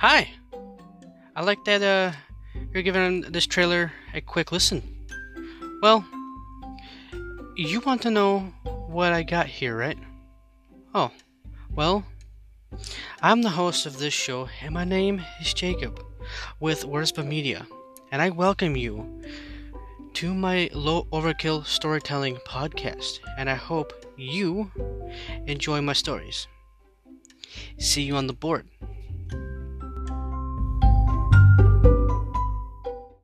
Hi. I like that uh you're giving this trailer a quick listen. Well, you want to know what I got here, right? Oh, well, I'm the host of this show, and my name is Jacob with Wierzba Media, and I welcome you to my low overkill storytelling podcast, and I hope you enjoy my stories. See you on the board.